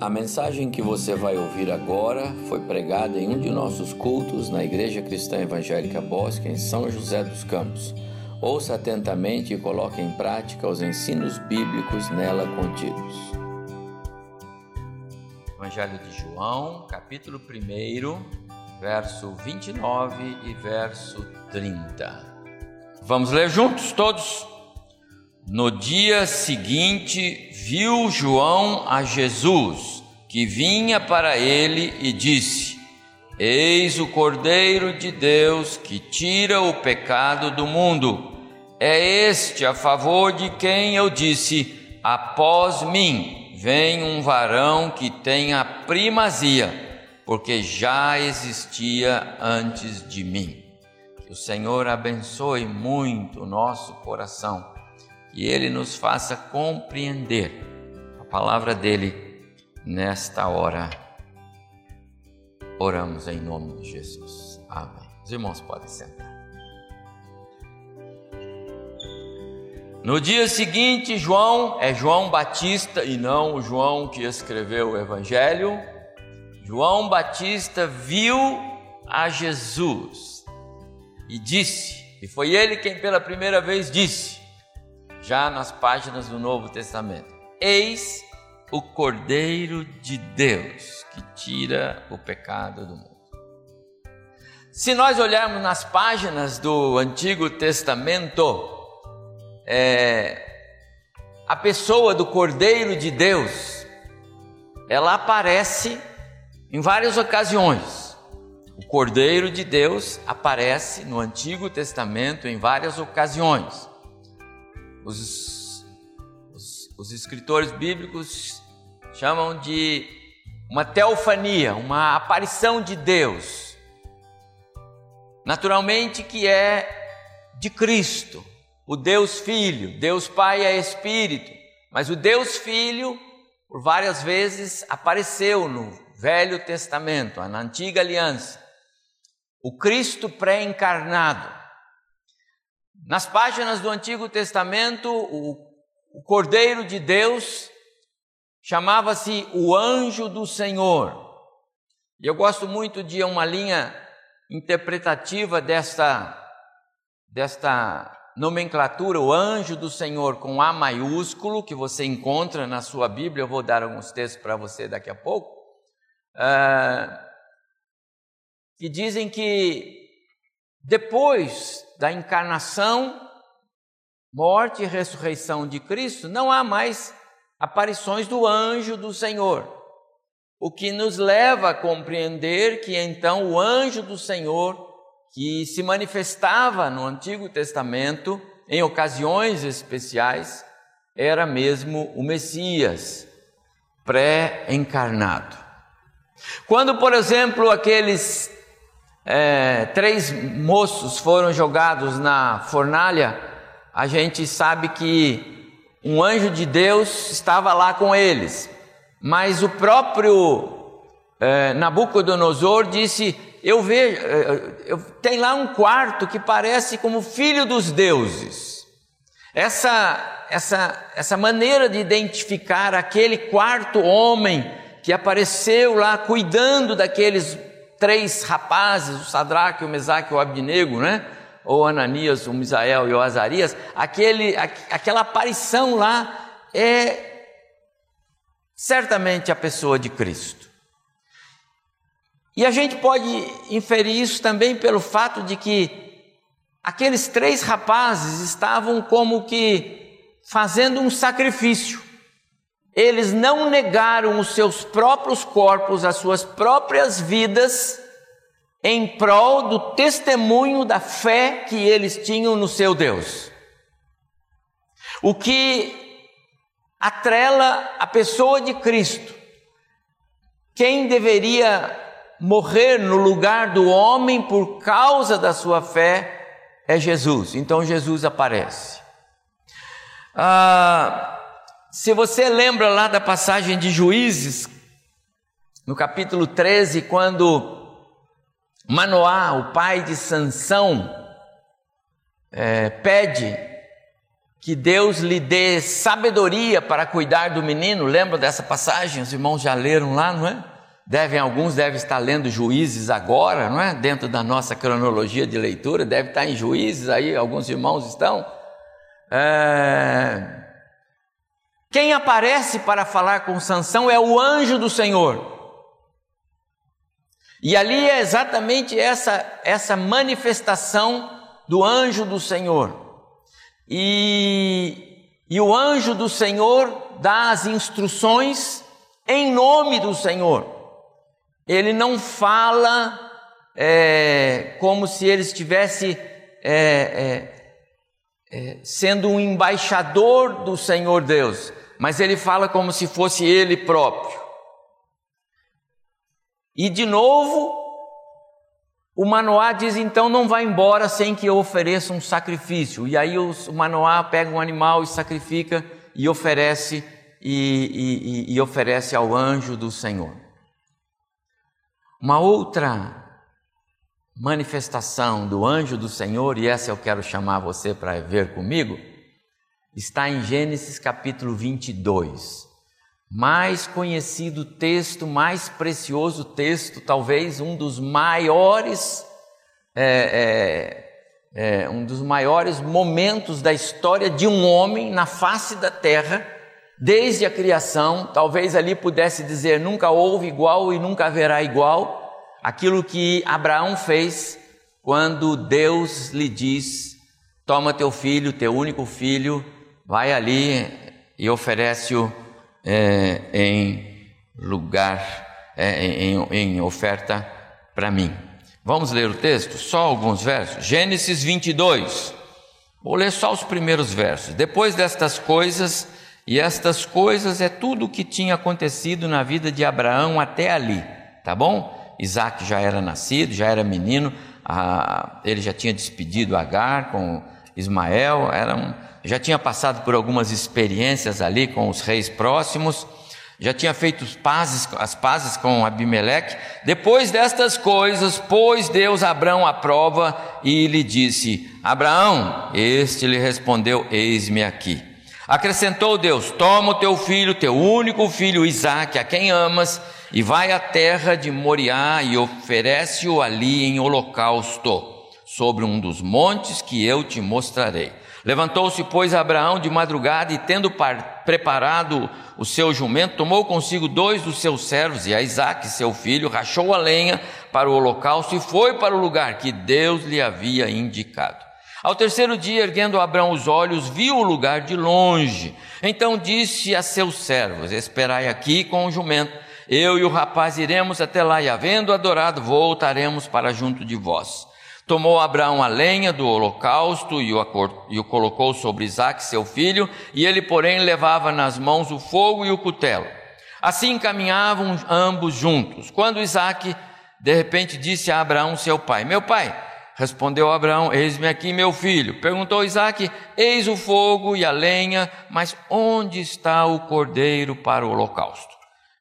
A mensagem que você vai ouvir agora foi pregada em um de nossos cultos na Igreja Cristã Evangélica Bosque, em São José dos Campos. Ouça atentamente e coloque em prática os ensinos bíblicos nela contidos. Evangelho de João, capítulo 1, verso 29 e verso 30. Vamos ler juntos todos? No dia seguinte, viu João a Jesus, que vinha para ele e disse: Eis o Cordeiro de Deus que tira o pecado do mundo. É este a favor de quem eu disse: Após mim vem um varão que tem a primazia, porque já existia antes de mim. Que o Senhor abençoe muito o nosso coração e Ele nos faça compreender a palavra dele nesta hora. Oramos em nome de Jesus. Amém. Os irmãos podem sentar. No dia seguinte, João, é João Batista e não o João que escreveu o Evangelho, João Batista viu a Jesus e disse, e foi ele quem pela primeira vez disse: já nas páginas do Novo Testamento. Eis o Cordeiro de Deus que tira o pecado do mundo. Se nós olharmos nas páginas do Antigo Testamento, é, a pessoa do Cordeiro de Deus, ela aparece em várias ocasiões. O Cordeiro de Deus aparece no Antigo Testamento em várias ocasiões. Os, os, os escritores bíblicos chamam de uma teofania, uma aparição de Deus. Naturalmente que é de Cristo, o Deus Filho, Deus Pai é Espírito, mas o Deus Filho, por várias vezes, apareceu no Velho Testamento, na Antiga Aliança. O Cristo pré-encarnado. Nas páginas do Antigo Testamento, o, o Cordeiro de Deus chamava-se o anjo do Senhor. E eu gosto muito de uma linha interpretativa desta, desta nomenclatura, o anjo do Senhor com A maiúsculo, que você encontra na sua Bíblia, eu vou dar alguns textos para você daqui a pouco, uh, que dizem que depois da encarnação, morte e ressurreição de Cristo, não há mais aparições do anjo do Senhor. O que nos leva a compreender que então o anjo do Senhor, que se manifestava no Antigo Testamento em ocasiões especiais, era mesmo o Messias pré-encarnado. Quando, por exemplo, aqueles é, três moços foram jogados na fornalha, a gente sabe que um anjo de Deus estava lá com eles, mas o próprio é, Nabucodonosor disse: Eu vejo, é, eu, tem lá um quarto que parece como filho dos deuses. Essa, essa, essa maneira de identificar aquele quarto homem que apareceu lá cuidando daqueles três rapazes, o Sadraque, o Mesaque e o Abdinego, né? Ou Ananias, o Misael e o Azarias, aquele, aquela aparição lá é certamente a pessoa de Cristo. E a gente pode inferir isso também pelo fato de que aqueles três rapazes estavam como que fazendo um sacrifício. Eles não negaram os seus próprios corpos, as suas próprias vidas, em prol do testemunho da fé que eles tinham no seu Deus. O que atrela a pessoa de Cristo. Quem deveria morrer no lugar do homem por causa da sua fé é Jesus. Então Jesus aparece. Ah, se você lembra lá da passagem de Juízes, no capítulo 13, quando Manoá, o pai de Sansão, é, pede que Deus lhe dê sabedoria para cuidar do menino. Lembra dessa passagem? Os irmãos já leram lá, não é? Devem, alguns devem estar lendo Juízes agora, não é? Dentro da nossa cronologia de leitura, deve estar em Juízes aí, alguns irmãos estão. É... Quem aparece para falar com Sansão é o anjo do Senhor. E ali é exatamente essa, essa manifestação do anjo do Senhor. E, e o anjo do Senhor dá as instruções em nome do Senhor. Ele não fala é, como se ele estivesse é, é, é, sendo um embaixador do Senhor Deus, mas ele fala como se fosse ele próprio. E de novo, o Manoá diz então: não vá embora sem que eu ofereça um sacrifício. E aí o Manoá pega um animal e sacrifica e oferece e, e, e oferece ao anjo do Senhor. Uma outra manifestação do anjo do Senhor, e essa eu quero chamar você para ver comigo, está em Gênesis capítulo 22 mais conhecido texto, mais precioso texto, talvez um dos maiores, é, é, é, um dos maiores momentos da história de um homem na face da terra, desde a criação. Talvez ali pudesse dizer: nunca houve igual e nunca haverá igual. Aquilo que Abraão fez quando Deus lhe diz: toma teu filho, teu único filho, vai ali e oferece-o é, em lugar, é, em, em oferta para mim. Vamos ler o texto? Só alguns versos. Gênesis 22. Vou ler só os primeiros versos. Depois destas coisas, e estas coisas é tudo o que tinha acontecido na vida de Abraão até ali, tá bom? Isaac já era nascido, já era menino, ele já tinha despedido Agar com Ismael, era um, já tinha passado por algumas experiências ali com os reis próximos, já tinha feito pazes, as pazes com Abimeleque. Depois destas coisas, pôs Deus Abraão à prova e lhe disse: Abraão, este lhe respondeu: Eis-me aqui. Acrescentou Deus: Toma o teu filho, teu único filho Isaque, a quem amas, e vai à terra de Moriá e oferece-o ali em holocausto, sobre um dos montes que eu te mostrarei. Levantou-se, pois, Abraão de madrugada e, tendo preparado o seu jumento, tomou consigo dois dos seus servos e a Isaque, seu filho, rachou a lenha para o holocausto e foi para o lugar que Deus lhe havia indicado. Ao terceiro dia, erguendo Abraão os olhos, viu o lugar de longe. Então disse a seus servos: Esperai aqui com o jumento. Eu e o rapaz iremos até lá e, havendo adorado, voltaremos para junto de vós. Tomou Abraão a lenha do holocausto e o, colocou sobre Isaac, seu filho, e ele, porém, levava nas mãos o fogo e o cutelo. Assim caminhavam ambos juntos. Quando Isaac, de repente, disse a Abraão, seu pai: Meu pai, respondeu Abraão: Eis-me aqui, meu filho. Perguntou Isaac: Eis o fogo e a lenha, mas onde está o cordeiro para o holocausto?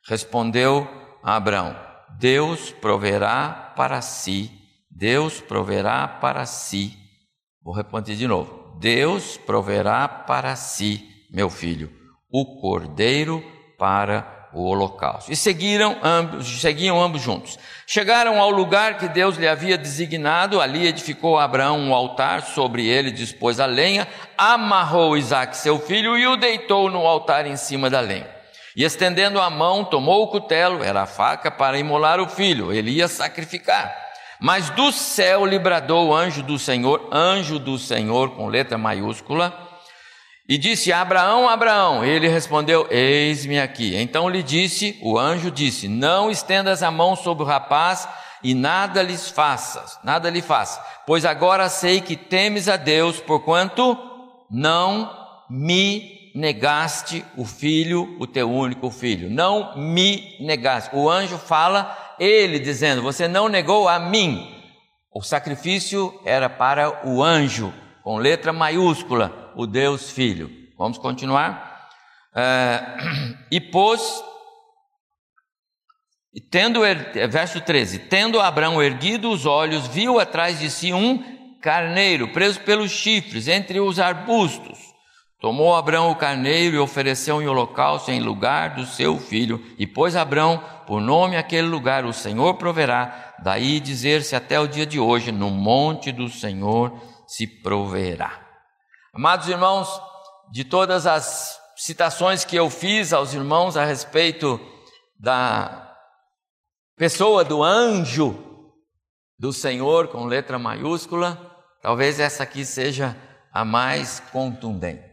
Respondeu Abraão: Deus proverá para si Deus proverá para si. Vou repetir de novo. Deus proverá para si, meu filho, o cordeiro para o holocausto. E seguiram ambos, seguiam ambos juntos. Chegaram ao lugar que Deus lhe havia designado, ali edificou Abraão um altar, sobre ele dispôs a lenha, amarrou Isaac, seu filho, e o deitou no altar em cima da lenha. E estendendo a mão, tomou o cutelo, era a faca para imolar o filho, ele ia sacrificar. Mas do céu lhe bradou o anjo do Senhor, anjo do Senhor com letra maiúscula, e disse: Abraão, Abraão. Ele respondeu: Eis-me aqui. Então lhe disse, o anjo disse: Não estendas a mão sobre o rapaz e nada lhes faças, nada lhe faça, pois agora sei que temes a Deus, porquanto não me negaste o filho, o teu único filho. Não me negaste. O anjo fala ele dizendo: Você não negou a mim. O sacrifício era para o anjo, com letra maiúscula, o Deus Filho. Vamos continuar? É, e pôs, tendo, er, verso 13: Tendo Abraão erguido os olhos, viu atrás de si um carneiro preso pelos chifres entre os arbustos. Tomou Abraão o carneiro e ofereceu em holocausto em lugar do seu filho, e pôs Abraão por nome aquele lugar, o Senhor proverá. Daí dizer-se até o dia de hoje: no monte do Senhor se proverá. Amados irmãos, de todas as citações que eu fiz aos irmãos a respeito da pessoa do anjo do Senhor com letra maiúscula, talvez essa aqui seja a mais contundente.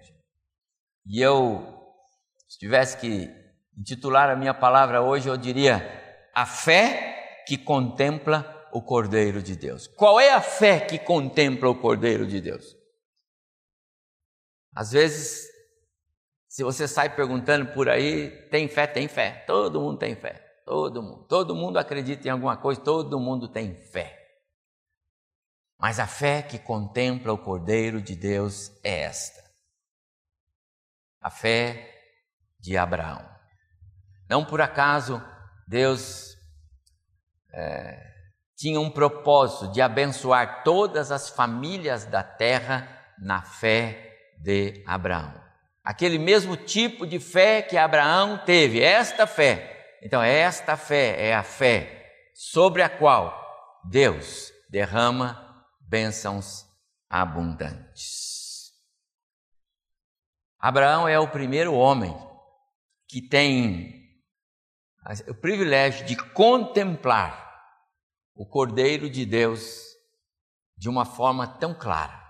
E eu, se tivesse que intitular a minha palavra hoje, eu diria: a fé que contempla o Cordeiro de Deus. Qual é a fé que contempla o Cordeiro de Deus? Às vezes, se você sai perguntando por aí, tem fé, tem fé. Todo mundo tem fé. Todo mundo. Todo mundo acredita em alguma coisa, todo mundo tem fé. Mas a fé que contempla o Cordeiro de Deus é esta a fé de Abraão. Não por acaso Deus é, tinha um propósito de abençoar todas as famílias da terra na fé de Abraão. Aquele mesmo tipo de fé que Abraão teve, esta fé. Então, esta fé é a fé sobre a qual Deus derrama bênçãos abundantes. Abraão é o primeiro homem que tem o privilégio de contemplar o Cordeiro de Deus de uma forma tão clara,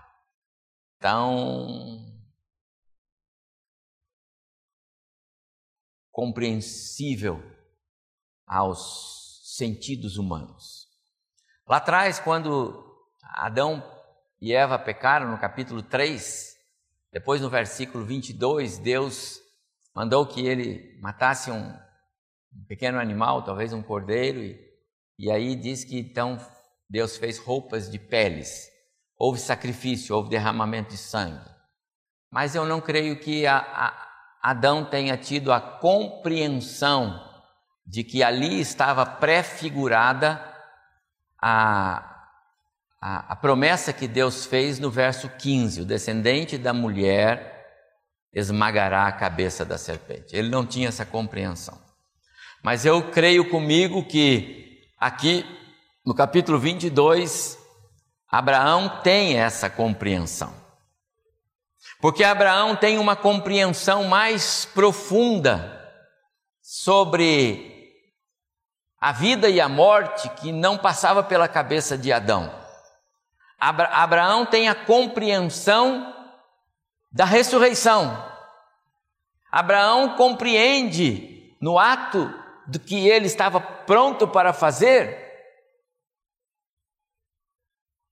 tão compreensível aos sentidos humanos. Lá atrás, quando Adão e Eva pecaram, no capítulo 3, depois, no versículo 22, Deus mandou que ele matasse um, pequeno animal, talvez um cordeiro, e, e aí diz que então Deus fez roupas de peles. Houve sacrifício, houve derramamento de sangue. Mas eu não creio que a, a, Adão tenha tido a compreensão de que ali estava prefigurada a, a, a promessa que Deus fez no verso 15: o descendente da mulher esmagará a cabeça da serpente. Ele não tinha essa compreensão. Mas eu creio comigo que aqui no capítulo 22, Abraão tem essa compreensão. Porque Abraão tem uma compreensão mais profunda sobre a vida e a morte que não passava pela cabeça de Adão. Abra Abraão tem a compreensão da ressurreição. Abraão compreende no ato do que ele estava pronto para fazer,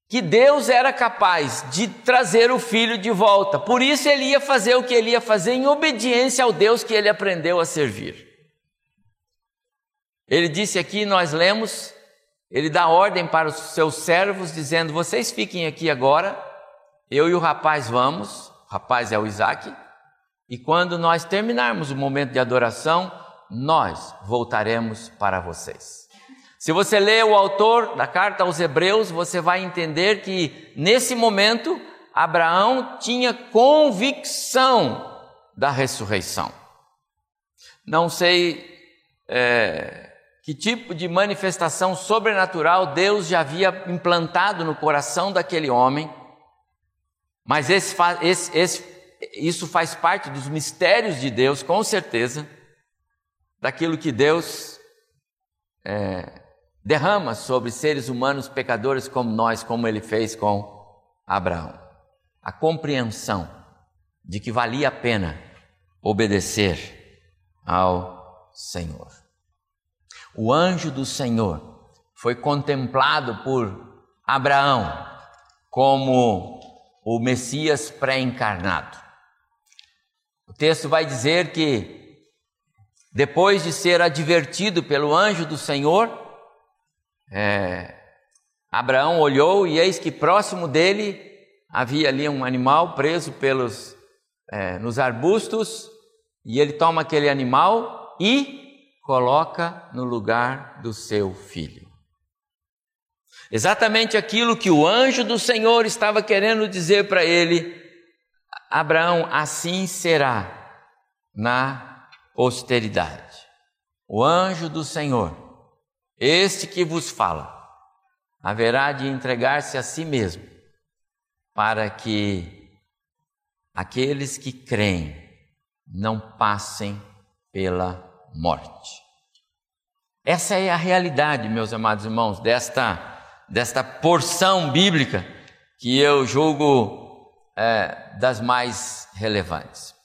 que Deus era capaz de trazer o filho de volta. Por isso ele ia fazer o que ele ia fazer em obediência ao Deus que ele aprendeu a servir. Ele disse aqui, nós lemos, ele dá ordem para os seus servos, dizendo: Vocês fiquem aqui agora, eu e o rapaz vamos. O rapaz é o Isaac. E quando nós terminarmos o momento de adoração, nós voltaremos para vocês. Se você ler o autor da carta aos Hebreus, você vai entender que nesse momento Abraão tinha convicção da ressurreição. Não sei é, que tipo de manifestação sobrenatural Deus já havia implantado no coração daquele homem, mas esse, esse, esse, isso faz parte dos mistérios de Deus, com certeza, daquilo que Deus é, derrama sobre seres humanos pecadores como nós, como ele fez com Abraão. A compreensão de que valia a pena obedecer ao Senhor o anjo do Senhor foi contemplado por Abraão como o Messias pré-encarnado. O texto vai dizer que, depois de ser advertido pelo anjo do Senhor, é, Abraão olhou e eis que próximo dele havia ali um animal preso pelos é, nos arbustos e ele toma aquele animal e coloca no lugar do seu filho. Exatamente aquilo que o anjo do Senhor estava querendo dizer para ele Abraão, assim será na posteridade. O anjo do Senhor, este que vos fala, haverá de entregar-se a si mesmo, para que aqueles que creem não passem pela morte. Essa é a realidade, meus amados irmãos, desta, desta porção bíblica que eu julgo é, das mais relevantes.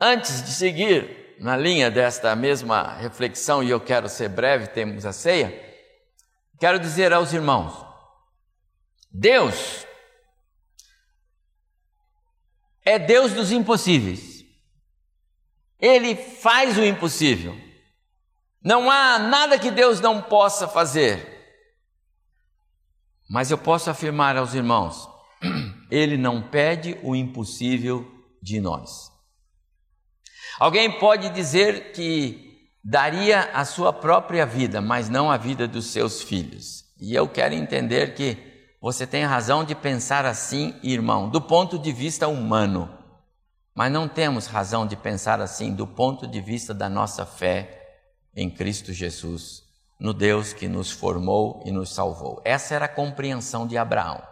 Antes de seguir na linha desta mesma reflexão, e eu quero ser breve, temos a ceia, quero dizer aos irmãos: Deus é Deus dos impossíveis. Ele faz o impossível. Não há nada que Deus não possa fazer. Mas eu posso afirmar aos irmãos: Ele não pede o impossível de nós. Alguém pode dizer que daria a sua própria vida, mas não a vida dos seus filhos. E eu quero entender que você tem razão de pensar assim, irmão, do ponto de vista humano. Mas não temos razão de pensar assim do ponto de vista da nossa fé em Cristo Jesus, no Deus que nos formou e nos salvou. Essa era a compreensão de Abraão.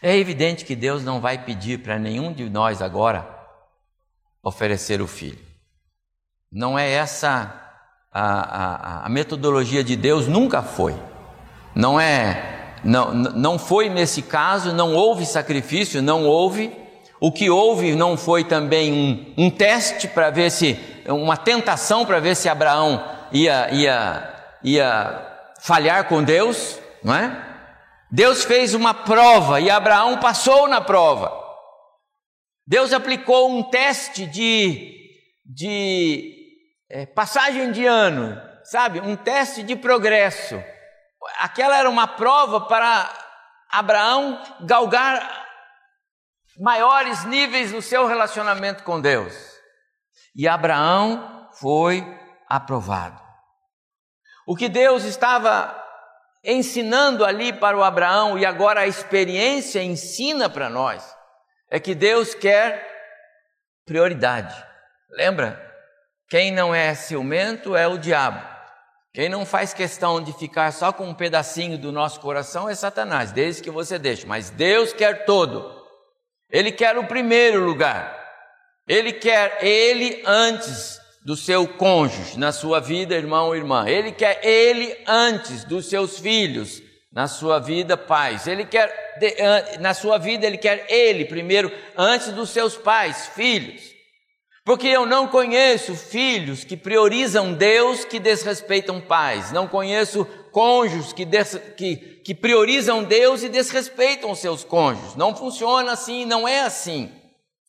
É evidente que Deus não vai pedir para nenhum de nós agora oferecer o filho. Não é essa a, a, a metodologia de Deus, nunca foi. Não é, não, não foi nesse caso, não houve sacrifício, não houve o que houve não foi também um, um teste para ver se, uma tentação para ver se Abraão ia, ia, ia falhar com Deus, não é? Deus fez uma prova e Abraão passou na prova. Deus aplicou um teste de, de é, passagem de ano, sabe? Um teste de progresso. Aquela era uma prova para Abraão galgar maiores níveis no seu relacionamento com Deus. E Abraão foi aprovado. O que Deus estava ensinando ali para o Abraão e agora a experiência ensina para nós é que Deus quer prioridade. Lembra? Quem não é ciumento é o diabo. Quem não faz questão de ficar só com um pedacinho do nosso coração é Satanás, desde que você deixe. Mas Deus quer todo. Ele quer o primeiro lugar. Ele quer ele antes do seu cônjuge na sua vida, irmão ou irmã. Ele quer ele antes dos seus filhos na sua vida, pais. Ele quer na sua vida ele quer ele primeiro antes dos seus pais, filhos. Porque eu não conheço filhos que priorizam Deus que desrespeitam pais. Não conheço cônjuges que, des, que, que priorizam Deus e desrespeitam os seus cônjuges. Não funciona assim, não é assim.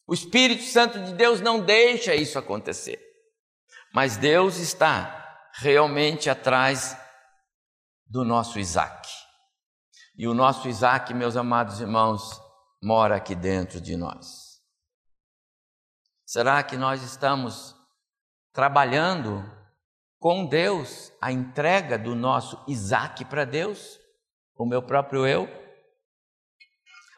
O Espírito Santo de Deus não deixa isso acontecer. Mas Deus está realmente atrás do nosso Isaac. E o nosso Isaac, meus amados irmãos, mora aqui dentro de nós. Será que nós estamos trabalhando com Deus a entrega do nosso Isaac para Deus, o meu próprio eu?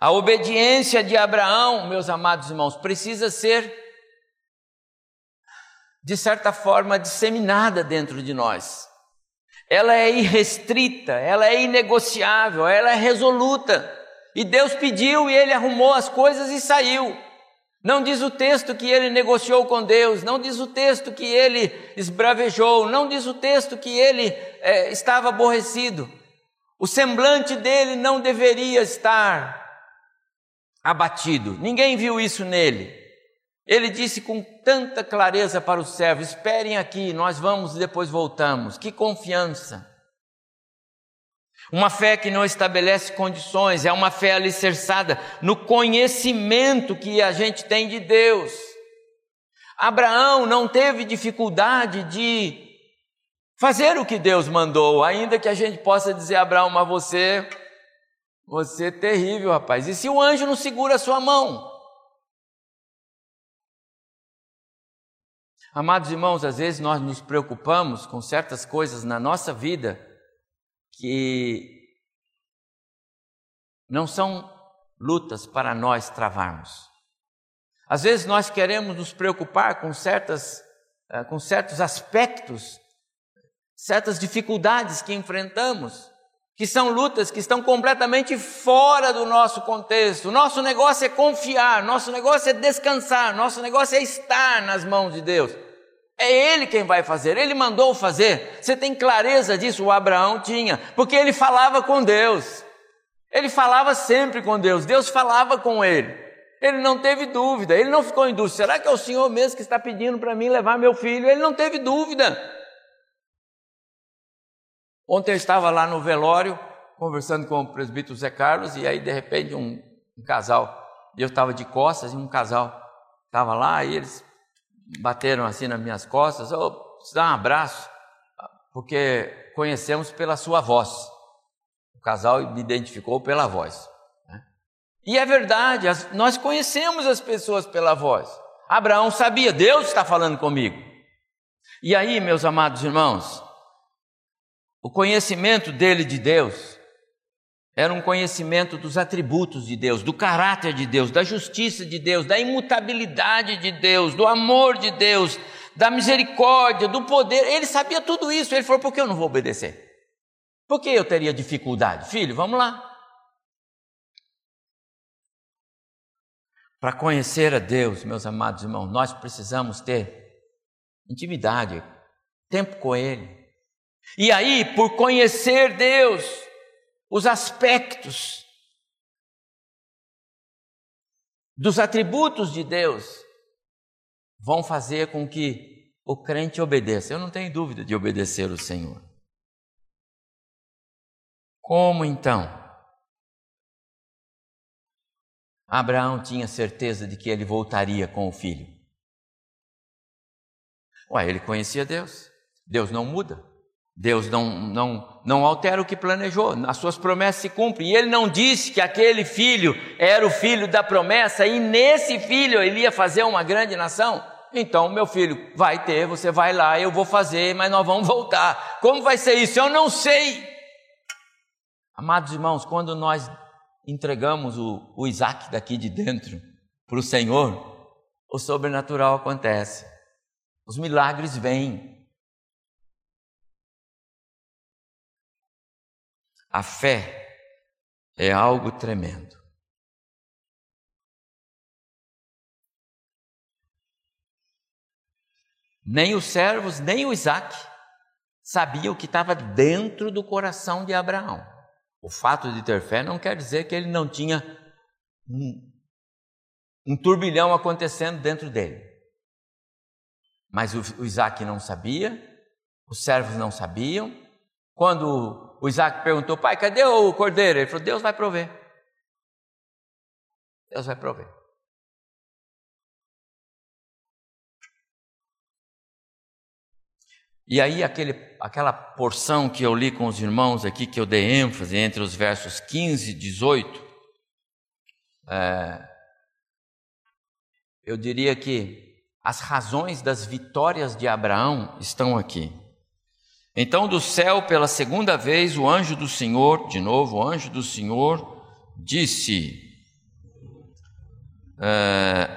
A obediência de Abraão, meus amados irmãos, precisa ser, de certa forma, disseminada dentro de nós. Ela é irrestrita, ela é inegociável, ela é resoluta. E Deus pediu e ele arrumou as coisas e saiu. Não diz o texto que ele negociou com Deus, não diz o texto que ele esbravejou, não diz o texto que ele é, estava aborrecido. O semblante dele não deveria estar abatido, ninguém viu isso nele. Ele disse com tanta clareza para os servos: Esperem aqui, nós vamos e depois voltamos. Que confiança! Uma fé que não estabelece condições, é uma fé alicerçada no conhecimento que a gente tem de Deus. Abraão não teve dificuldade de fazer o que Deus mandou, ainda que a gente possa dizer, Abraão, mas você, você é terrível, rapaz. E se o anjo não segura a sua mão? Amados irmãos, às vezes nós nos preocupamos com certas coisas na nossa vida que não são lutas para nós travarmos. Às vezes nós queremos nos preocupar com, certas, eh, com certos aspectos, certas dificuldades que enfrentamos, que são lutas que estão completamente fora do nosso contexto. Nosso negócio é confiar, nosso negócio é descansar, nosso negócio é estar nas mãos de Deus. É Ele quem vai fazer, Ele mandou fazer. Você tem clareza disso? O Abraão tinha, porque ele falava com Deus. Ele falava sempre com Deus, Deus falava com ele. Ele não teve dúvida, ele não ficou em dúvida. Será que é o Senhor mesmo que está pedindo para mim levar meu filho? Ele não teve dúvida. Ontem eu estava lá no velório, conversando com o presbítero Zé Carlos, e aí de repente um, um casal, eu estava de costas e um casal estava lá, e eles bateram assim nas minhas costas, oh, te dar um abraço, porque conhecemos pela sua voz. O casal me identificou pela voz. Né? E é verdade, nós conhecemos as pessoas pela voz. Abraão sabia, Deus está falando comigo. E aí, meus amados irmãos, o conhecimento dele de Deus era um conhecimento dos atributos de Deus, do caráter de Deus, da justiça de Deus, da imutabilidade de Deus, do amor de Deus, da misericórdia, do poder. Ele sabia tudo isso. Ele falou: por que eu não vou obedecer? Por que eu teria dificuldade? Filho, vamos lá. Para conhecer a Deus, meus amados irmãos, nós precisamos ter intimidade, tempo com Ele. E aí, por conhecer Deus, os aspectos dos atributos de Deus vão fazer com que o crente obedeça. Eu não tenho dúvida de obedecer o Senhor. Como então? Abraão tinha certeza de que ele voltaria com o filho. Ué, ele conhecia Deus. Deus não muda. Deus não, não, não altera o que planejou, as suas promessas se cumprem. E ele não disse que aquele filho era o filho da promessa e nesse filho ele ia fazer uma grande nação. Então, meu filho, vai ter, você vai lá, eu vou fazer, mas nós vamos voltar. Como vai ser isso? Eu não sei. Amados irmãos, quando nós entregamos o, o Isaac daqui de dentro para o Senhor, o sobrenatural acontece, os milagres vêm. A fé é algo tremendo. Nem os servos, nem o Isaac sabiam o que estava dentro do coração de Abraão. O fato de ter fé não quer dizer que ele não tinha um, um turbilhão acontecendo dentro dele. Mas o, o Isaac não sabia, os servos não sabiam. Quando o Isaac perguntou, pai, cadê o cordeiro? Ele falou, Deus vai prover. Deus vai prover. E aí, aquele, aquela porção que eu li com os irmãos aqui, que eu dei ênfase entre os versos 15 e 18, é, eu diria que as razões das vitórias de Abraão estão aqui. Então, do céu, pela segunda vez, o anjo do Senhor, de novo, o anjo do Senhor, disse: é,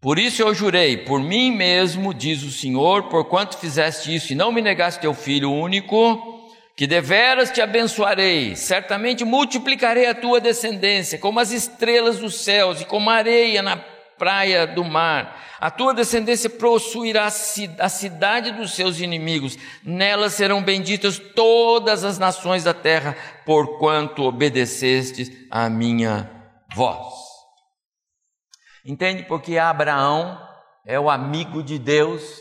Por isso eu jurei, por mim mesmo, diz o Senhor, porquanto fizeste isso e não me negaste teu filho único, que deveras te abençoarei, certamente multiplicarei a tua descendência, como as estrelas dos céus e como a areia na praia do mar. A tua descendência possuirá a cidade dos seus inimigos. Nela serão benditas todas as nações da terra, porquanto obedecestes à minha voz. Entende? Porque Abraão é o amigo de Deus,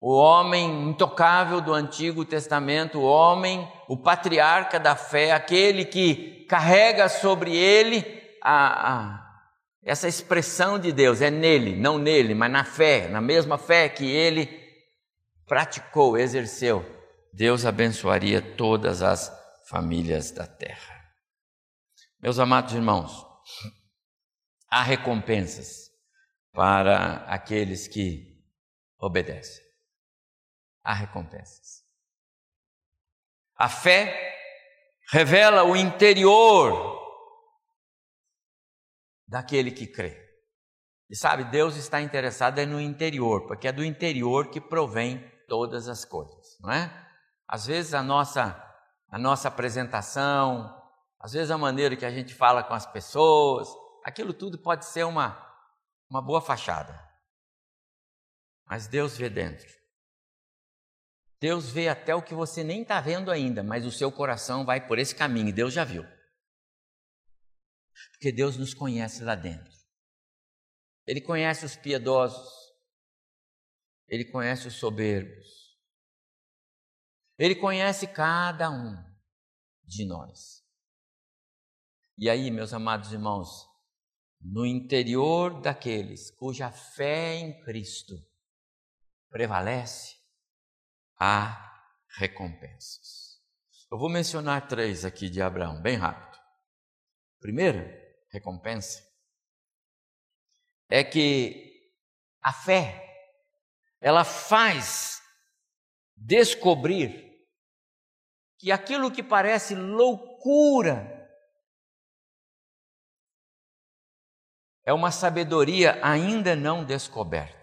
o homem intocável do Antigo Testamento, o homem, o patriarca da fé, aquele que carrega sobre ele a, a essa expressão de Deus é nele, não nele, mas na fé, na mesma fé que ele praticou, exerceu. Deus abençoaria todas as famílias da terra. Meus amados irmãos, há recompensas para aqueles que obedecem. Há recompensas. A fé revela o interior daquele que crê. E sabe, Deus está interessado é no interior, porque é do interior que provém todas as coisas, não é? Às vezes a nossa a nossa apresentação, às vezes a maneira que a gente fala com as pessoas, aquilo tudo pode ser uma uma boa fachada. Mas Deus vê dentro. Deus vê até o que você nem está vendo ainda, mas o seu coração vai por esse caminho, Deus já viu. Porque Deus nos conhece lá dentro. Ele conhece os piedosos, ele conhece os soberbos, ele conhece cada um de nós. E aí, meus amados irmãos, no interior daqueles cuja fé em Cristo prevalece, há recompensas. Eu vou mencionar três aqui de Abraão, bem rápido. Primeira recompensa é que a fé ela faz descobrir que aquilo que parece loucura é uma sabedoria ainda não descoberta.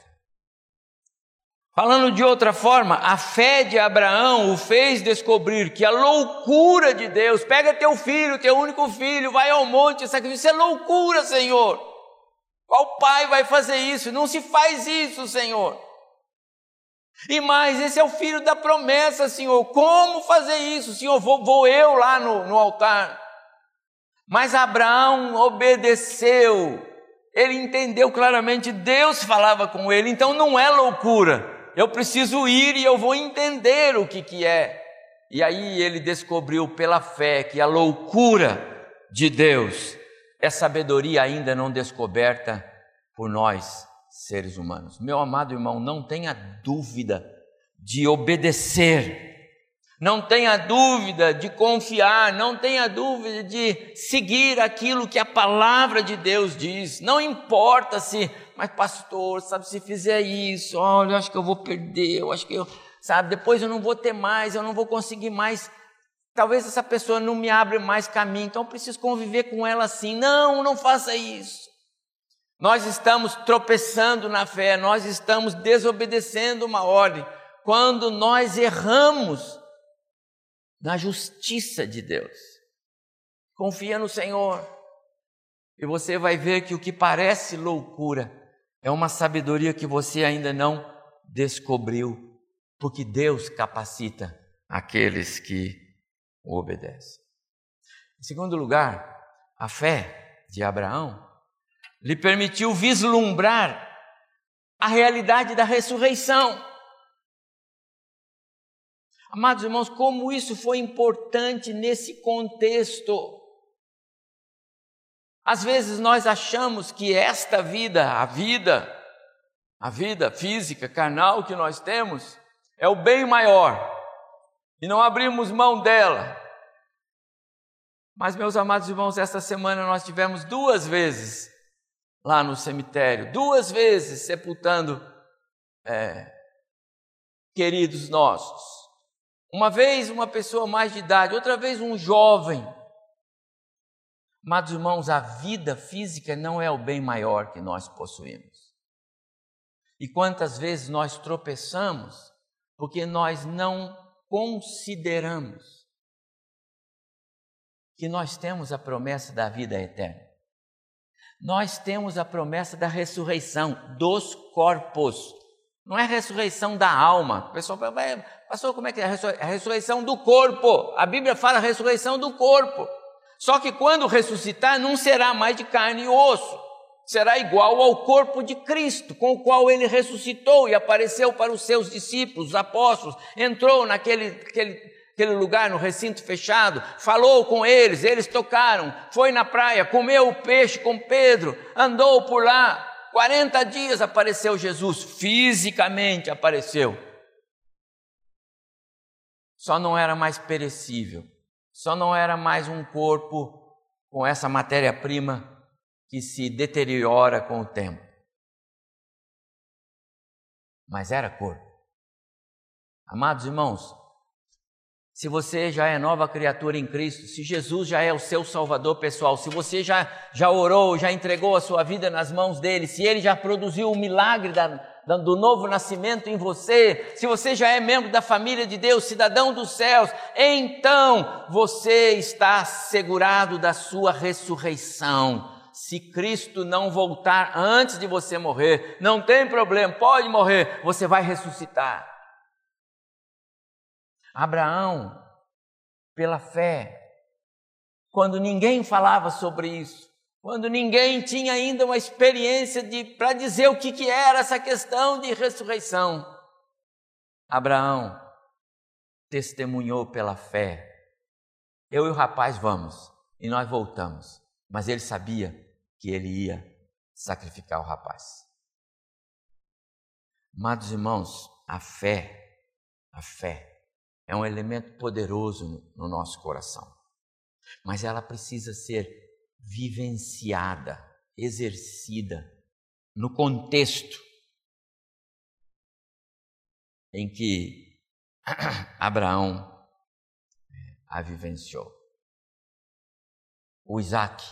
Falando de outra forma, a fé de Abraão o fez descobrir que a loucura de Deus, pega teu filho, teu único filho, vai ao monte, sacrifício, é loucura, Senhor. Qual pai vai fazer isso? Não se faz isso, Senhor. E mais, esse é o filho da promessa, Senhor. Como fazer isso, Senhor? Vou, vou eu lá no, no altar. Mas Abraão obedeceu. Ele entendeu claramente, Deus falava com ele, então não é loucura eu preciso ir e eu vou entender o que, que é. E aí ele descobriu pela fé que a loucura de Deus é sabedoria ainda não descoberta por nós, seres humanos. Meu amado irmão, não tenha dúvida de obedecer não tenha dúvida de confiar, não tenha dúvida de seguir aquilo que a palavra de Deus diz. Não importa se, mas pastor, sabe, se fizer isso, olha, eu acho que eu vou perder, eu acho que eu, sabe, depois eu não vou ter mais, eu não vou conseguir mais. Talvez essa pessoa não me abra mais caminho, então eu preciso conviver com ela assim. Não, não faça isso. Nós estamos tropeçando na fé, nós estamos desobedecendo uma ordem. Quando nós erramos, na justiça de Deus. Confia no Senhor. E você vai ver que o que parece loucura é uma sabedoria que você ainda não descobriu, porque Deus capacita aqueles que o obedecem. Em segundo lugar, a fé de Abraão lhe permitiu vislumbrar a realidade da ressurreição. Amados irmãos, como isso foi importante nesse contexto. Às vezes nós achamos que esta vida, a vida, a vida física, carnal que nós temos, é o bem maior e não abrimos mão dela. Mas, meus amados irmãos, esta semana nós tivemos duas vezes lá no cemitério, duas vezes sepultando é, queridos nossos. Uma vez uma pessoa mais de idade, outra vez um jovem. Amados irmãos, a vida física não é o bem maior que nós possuímos. E quantas vezes nós tropeçamos porque nós não consideramos que nós temos a promessa da vida eterna. Nós temos a promessa da ressurreição dos corpos. Não é ressurreição da alma. O pessoal fala, pastor, como é que é a ressurreição do corpo? A Bíblia fala a ressurreição do corpo. Só que quando ressuscitar, não será mais de carne e osso. Será igual ao corpo de Cristo, com o qual ele ressuscitou e apareceu para os seus discípulos, os apóstolos, entrou naquele aquele, aquele lugar, no recinto fechado, falou com eles, eles tocaram, foi na praia, comeu o peixe com Pedro, andou por lá, 40 dias apareceu Jesus, fisicamente apareceu. Só não era mais perecível, só não era mais um corpo com essa matéria-prima que se deteriora com o tempo. Mas era corpo. Amados irmãos, se você já é nova criatura em Cristo, se Jesus já é o seu Salvador pessoal, se você já, já orou, já entregou a sua vida nas mãos dele, se ele já produziu o milagre da, da, do novo nascimento em você, se você já é membro da família de Deus, cidadão dos céus, então você está assegurado da sua ressurreição. Se Cristo não voltar antes de você morrer, não tem problema, pode morrer, você vai ressuscitar. Abraão, pela fé, quando ninguém falava sobre isso, quando ninguém tinha ainda uma experiência de para dizer o que, que era essa questão de ressurreição, Abraão testemunhou pela fé. Eu e o rapaz vamos e nós voltamos, mas ele sabia que ele ia sacrificar o rapaz. Amados irmãos, a fé, a fé é um elemento poderoso no nosso coração, mas ela precisa ser vivenciada, exercida no contexto em que Abraão a vivenciou. O Isaac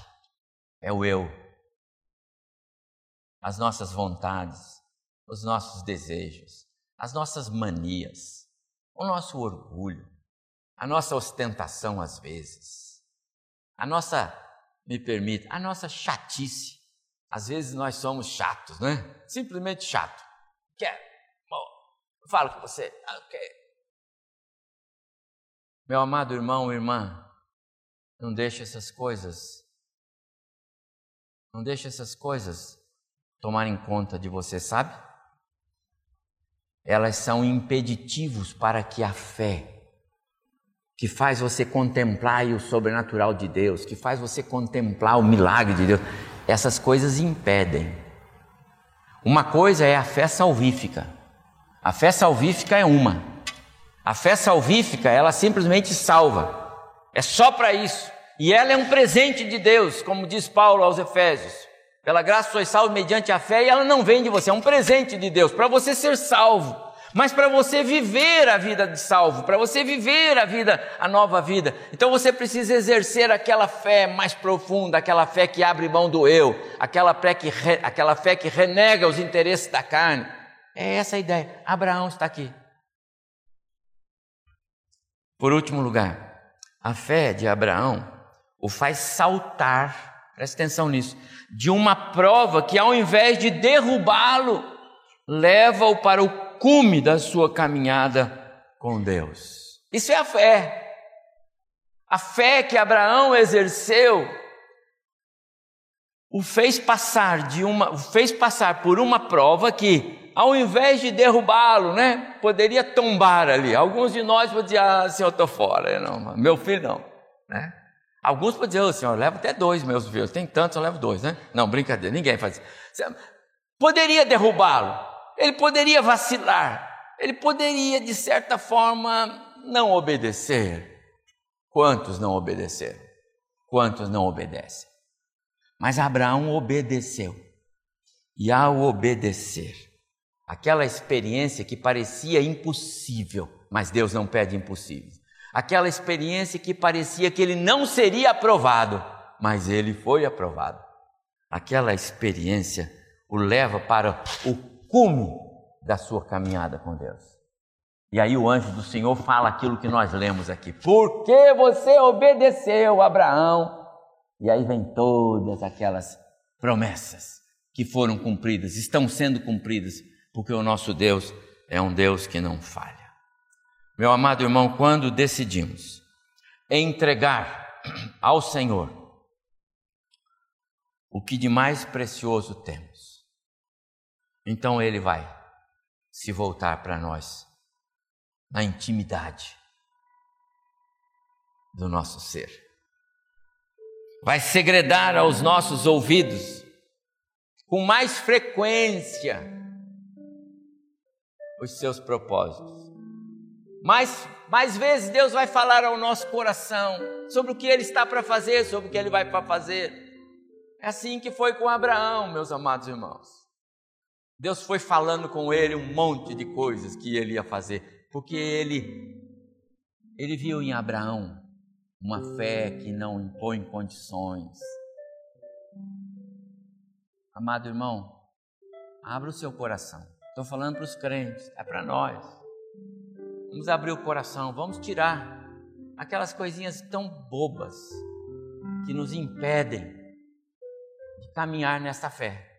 é o eu, as nossas vontades, os nossos desejos, as nossas manias o nosso orgulho, a nossa ostentação às vezes, a nossa, me permita, a nossa chatice. Às vezes nós somos chatos, não é? Simplesmente chato. Quer? Bom, falo com você. Ah, ok. Meu amado irmão, irmã, não deixe essas coisas, não deixe essas coisas tomarem conta de você, sabe? Elas são impeditivos para que a fé, que faz você contemplar o sobrenatural de Deus, que faz você contemplar o milagre de Deus, essas coisas impedem. Uma coisa é a fé salvífica. A fé salvífica é uma. A fé salvífica, ela simplesmente salva. É só para isso. E ela é um presente de Deus, como diz Paulo aos Efésios. Pela graça sois salvos mediante a fé e ela não vem de você, é um presente de Deus para você ser salvo. Mas para você viver a vida de salvo, para você viver a vida, a nova vida, então você precisa exercer aquela fé mais profunda, aquela fé que abre mão do eu, aquela fé que, re, aquela fé que renega os interesses da carne. É essa a ideia. Abraão está aqui. Por último lugar, a fé de Abraão o faz saltar Presta atenção nisso. De uma prova que, ao invés de derrubá-lo, leva-o para o cume da sua caminhada com Deus. Isso é a fé. A fé que Abraão exerceu o fez passar de uma, o fez passar por uma prova que, ao invés de derrubá-lo, né, poderia tombar ali. Alguns de nós vão dizer, ah, senhor, estou fora. Não, meu filho não, né? Alguns podem dizer, oh, senhor, eu levo até dois meus filhos, tem tantos, eu levo dois, né? Não, brincadeira, ninguém faz isso. Poderia derrubá-lo, ele poderia vacilar, ele poderia, de certa forma, não obedecer. Quantos não obedeceram? Quantos não obedecem? Mas Abraão obedeceu. E ao obedecer, aquela experiência que parecia impossível, mas Deus não pede impossíveis aquela experiência que parecia que ele não seria aprovado, mas ele foi aprovado. Aquela experiência o leva para o cume da sua caminhada com Deus. E aí o anjo do Senhor fala aquilo que nós lemos aqui: Porque você obedeceu, Abraão? E aí vem todas aquelas promessas que foram cumpridas, estão sendo cumpridas, porque o nosso Deus é um Deus que não falha. Meu amado irmão, quando decidimos entregar ao Senhor o que de mais precioso temos, então Ele vai se voltar para nós na intimidade do nosso ser. Vai segredar aos nossos ouvidos com mais frequência os seus propósitos mais, mais vezes Deus vai falar ao nosso coração sobre o que Ele está para fazer, sobre o que Ele vai para fazer. É assim que foi com Abraão, meus amados irmãos. Deus foi falando com ele um monte de coisas que ele ia fazer, porque ele Ele viu em Abraão uma fé que não impõe condições. Amado irmão, abra o seu coração. Estou falando para os crentes, é para nós. Vamos abrir o coração, vamos tirar aquelas coisinhas tão bobas que nos impedem de caminhar nesta fé.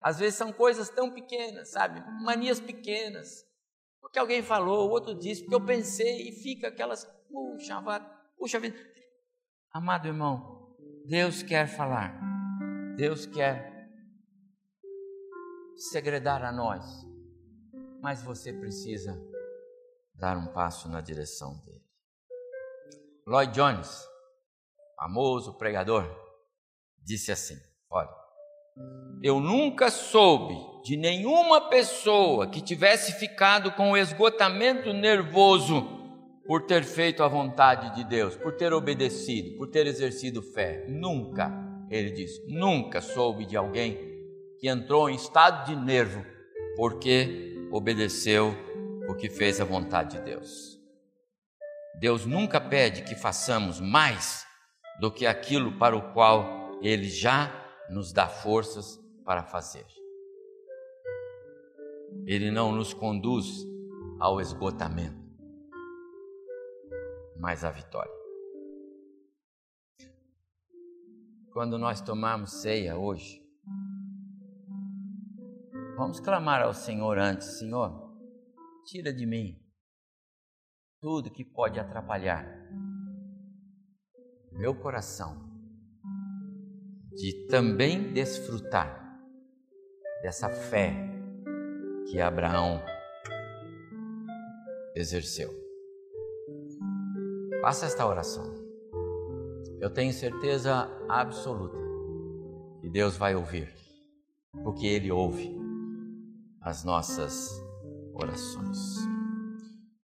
Às vezes são coisas tão pequenas, sabe? Manias pequenas. Porque alguém falou, o outro disse, porque eu pensei e fica aquelas, puxa, puxa vida. Amado irmão, Deus quer falar. Deus quer segredar a nós, mas você precisa dar um passo na direção dele. Lloyd Jones, famoso pregador, disse assim: Olha, eu nunca soube de nenhuma pessoa que tivesse ficado com esgotamento nervoso por ter feito a vontade de Deus, por ter obedecido, por ter exercido fé. Nunca, ele diz, nunca soube de alguém que entrou em estado de nervo porque obedeceu porque fez a vontade de Deus. Deus nunca pede que façamos mais do que aquilo para o qual Ele já nos dá forças para fazer. Ele não nos conduz ao esgotamento, mas à vitória. Quando nós tomamos ceia hoje, Vamos clamar ao Senhor antes, Senhor, tira de mim tudo que pode atrapalhar meu coração de também desfrutar dessa fé que Abraão exerceu. Faça esta oração. Eu tenho certeza absoluta que Deus vai ouvir, porque Ele ouve as nossas orações.